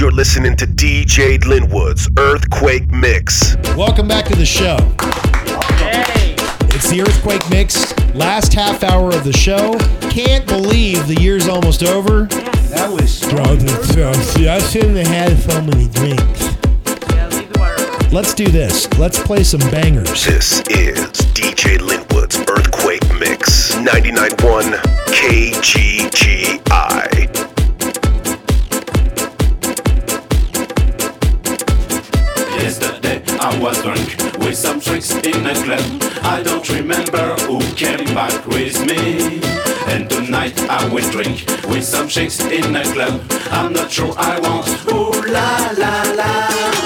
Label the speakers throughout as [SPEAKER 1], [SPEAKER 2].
[SPEAKER 1] You're listening to DJ Linwood's Earthquake Mix.
[SPEAKER 2] Welcome back to the show.
[SPEAKER 3] Hey.
[SPEAKER 2] It's the Earthquake Mix, last half hour of the show. Can't believe the year's almost over.
[SPEAKER 4] That was
[SPEAKER 2] I shouldn't have had so many drinks.
[SPEAKER 3] Yeah, leave the water.
[SPEAKER 2] Let's do this. Let's play some bangers.
[SPEAKER 1] This is DJ Linwood's Earthquake Mix 99.1 KGGI.
[SPEAKER 5] Was drunk with some tricks in a club. I don't remember who came back with me. And tonight I will drink with some chicks in a club. I'm not sure I want. Ooh la la la.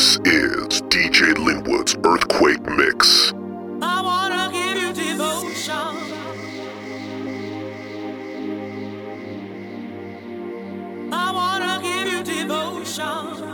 [SPEAKER 5] This
[SPEAKER 6] is DJ Linwood's
[SPEAKER 7] Earthquake Mix.
[SPEAKER 3] I wanna give you devotion.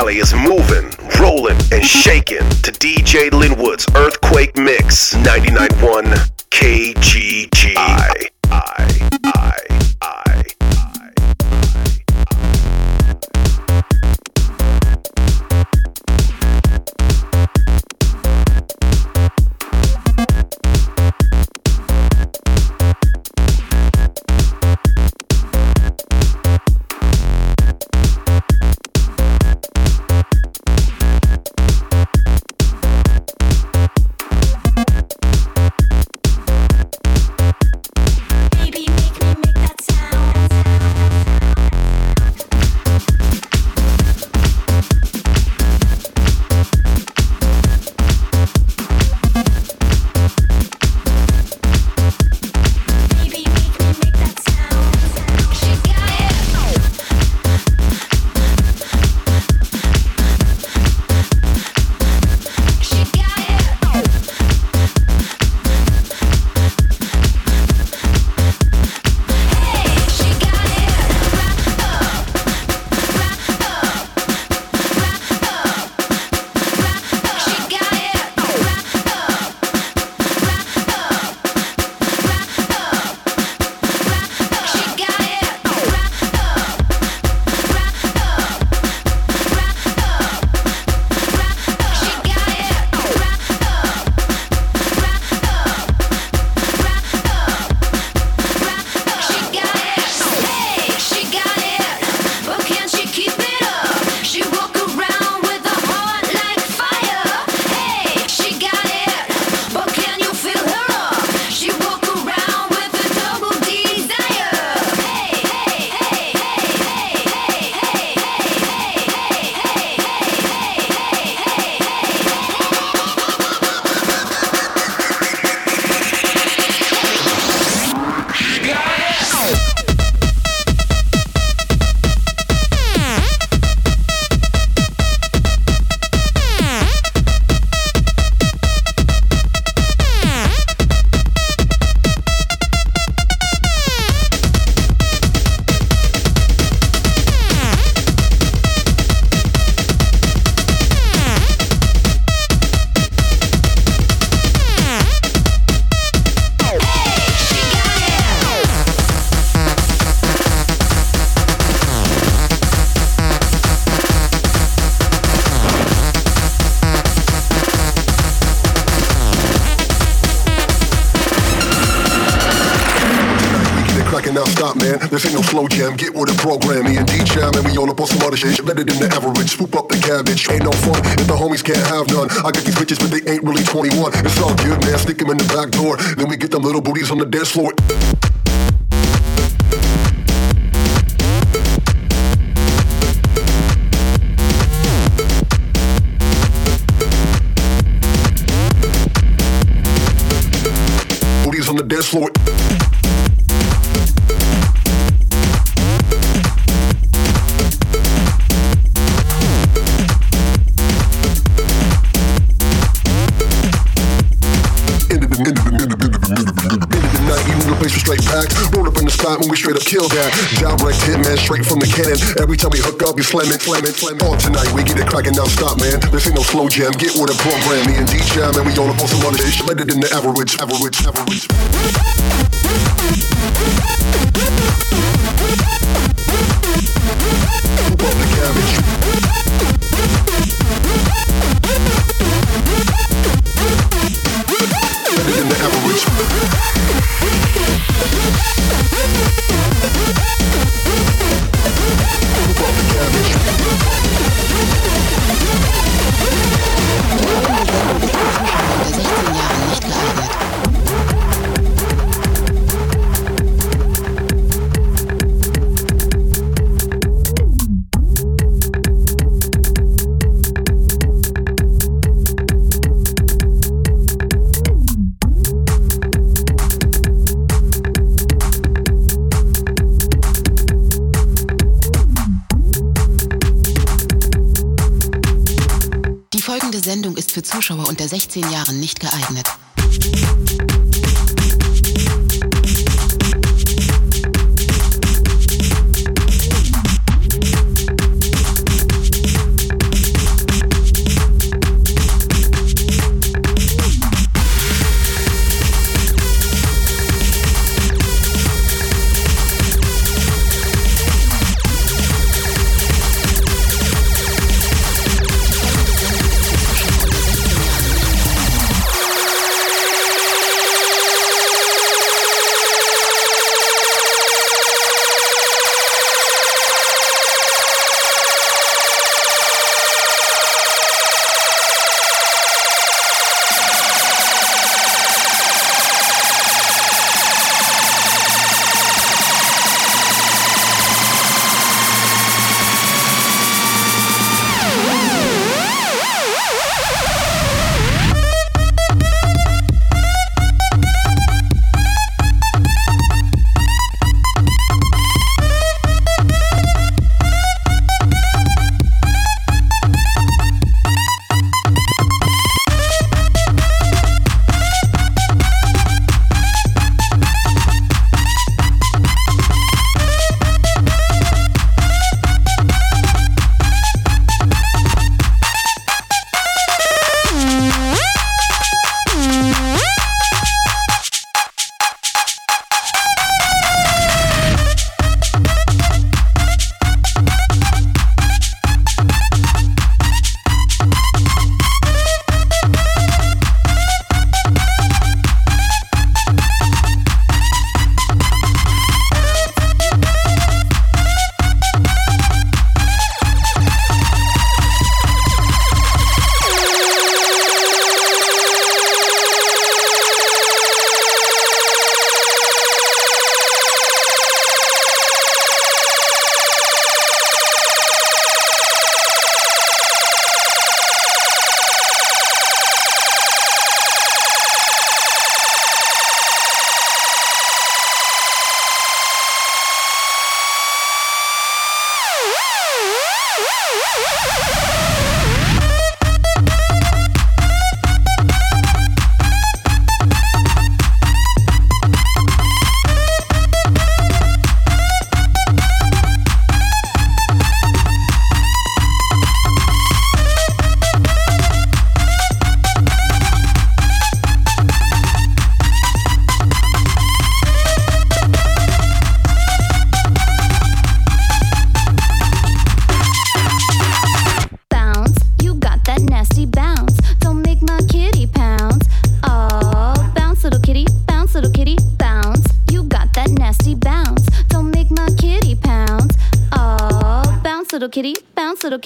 [SPEAKER 8] Cali is moving, rolling, and shaking to DJ Linwood's
[SPEAKER 9] This ain't no slow jam. Get with the program. Me and D Jam, and we all up on some other shit. Better than the average. Swoop up the cabbage. Ain't no fun if the homies can't have none. I got these bitches, but they ain't really 21. It's all good, man. Stick them in the back door. Then we get them little booties on the dance floor. Booties on the dance floor. Straight up kill that. Direct hit, man, straight from the cannon. Every time we hook up, we slam it, slam it, slam it. On tonight, we get it cracking, now stop, man. This ain't no slow jam. Get with the program. Me and DJ, man, we all up on some other shit. Better than the average, average, average. Better than the average.
[SPEAKER 10] Jahren nicht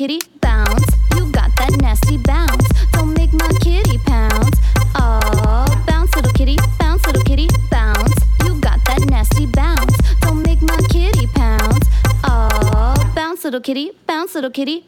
[SPEAKER 11] kitty, bounce. You got that nasty bounce. Don't make my kitty pounce. Oh, bounce, little kitty, bounce, little kitty, bounce. You got that nasty bounce. Don't make my kitty pounce. Oh, bounce, little kitty, bounce, little kitty.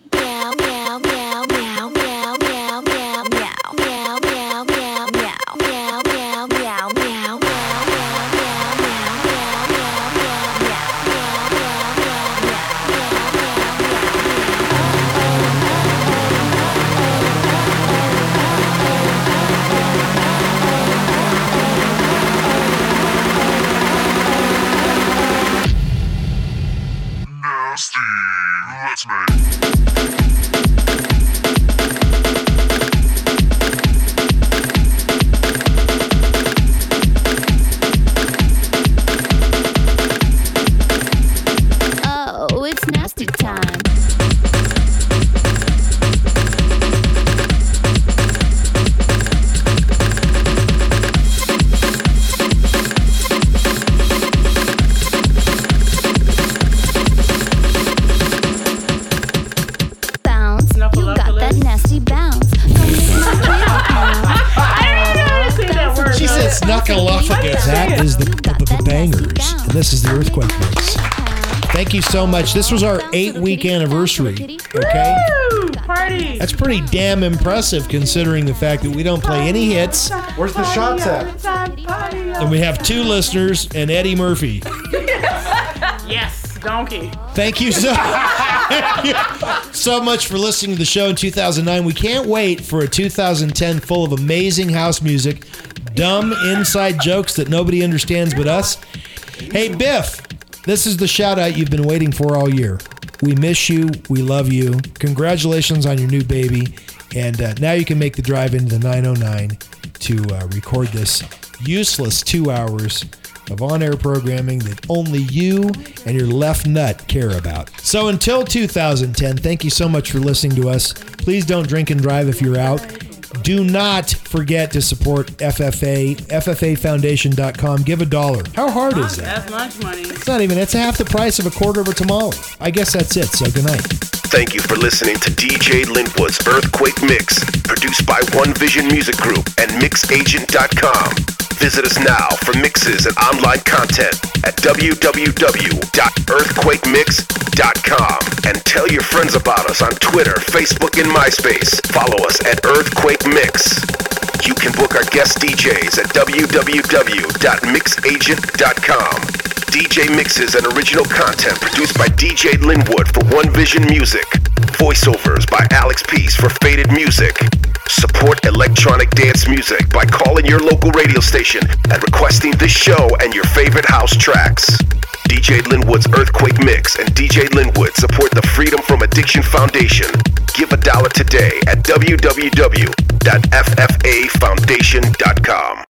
[SPEAKER 2] Thank you so much. This was our eight week anniversary. Okay?
[SPEAKER 3] Party.
[SPEAKER 2] That's pretty damn impressive considering the fact that we don't play any hits
[SPEAKER 12] Where's the shots at?
[SPEAKER 2] and we have two listeners and Eddie Murphy.
[SPEAKER 3] Yes, donkey.
[SPEAKER 2] Thank you so, so much for listening to the show in 2009. We can't wait for a 2010 full of amazing house music, dumb inside jokes that nobody understands but us. Hey, Biff, this is the shout out you've been waiting for all year. We miss you. We love you. Congratulations on your new baby. And uh, now you can make the drive into the 909 to uh, record this useless two hours of on air programming that only you and your left nut care about. So until 2010, thank you so much for listening to us. Please don't drink and drive if you're out. Do not forget to support FFA, FFAfoundation.com. Give a dollar. How hard is that?
[SPEAKER 3] That's lunch money.
[SPEAKER 2] It's not even, it's half the price of a quarter of a tamale. I guess that's it. So good night.
[SPEAKER 1] Thank you for listening to DJ Linwood's Earthquake Mix, produced by One Vision Music Group and MixAgent.com. Visit us now for mixes and online content at www.earthquakemix.com and tell your friends about us on Twitter, Facebook, and MySpace. Follow us at Earthquake Mix. You can book our guest DJs at www.mixagent.com. DJ mixes and original content produced by DJ Linwood for One Vision Music. Voiceovers by Alex Peace for Faded Music. Support electronic dance music by calling your local radio station and requesting this show and your favorite house tracks. DJ Linwood's Earthquake Mix and DJ Linwood support the Freedom from Addiction Foundation. Give a dollar today at Foundation.com.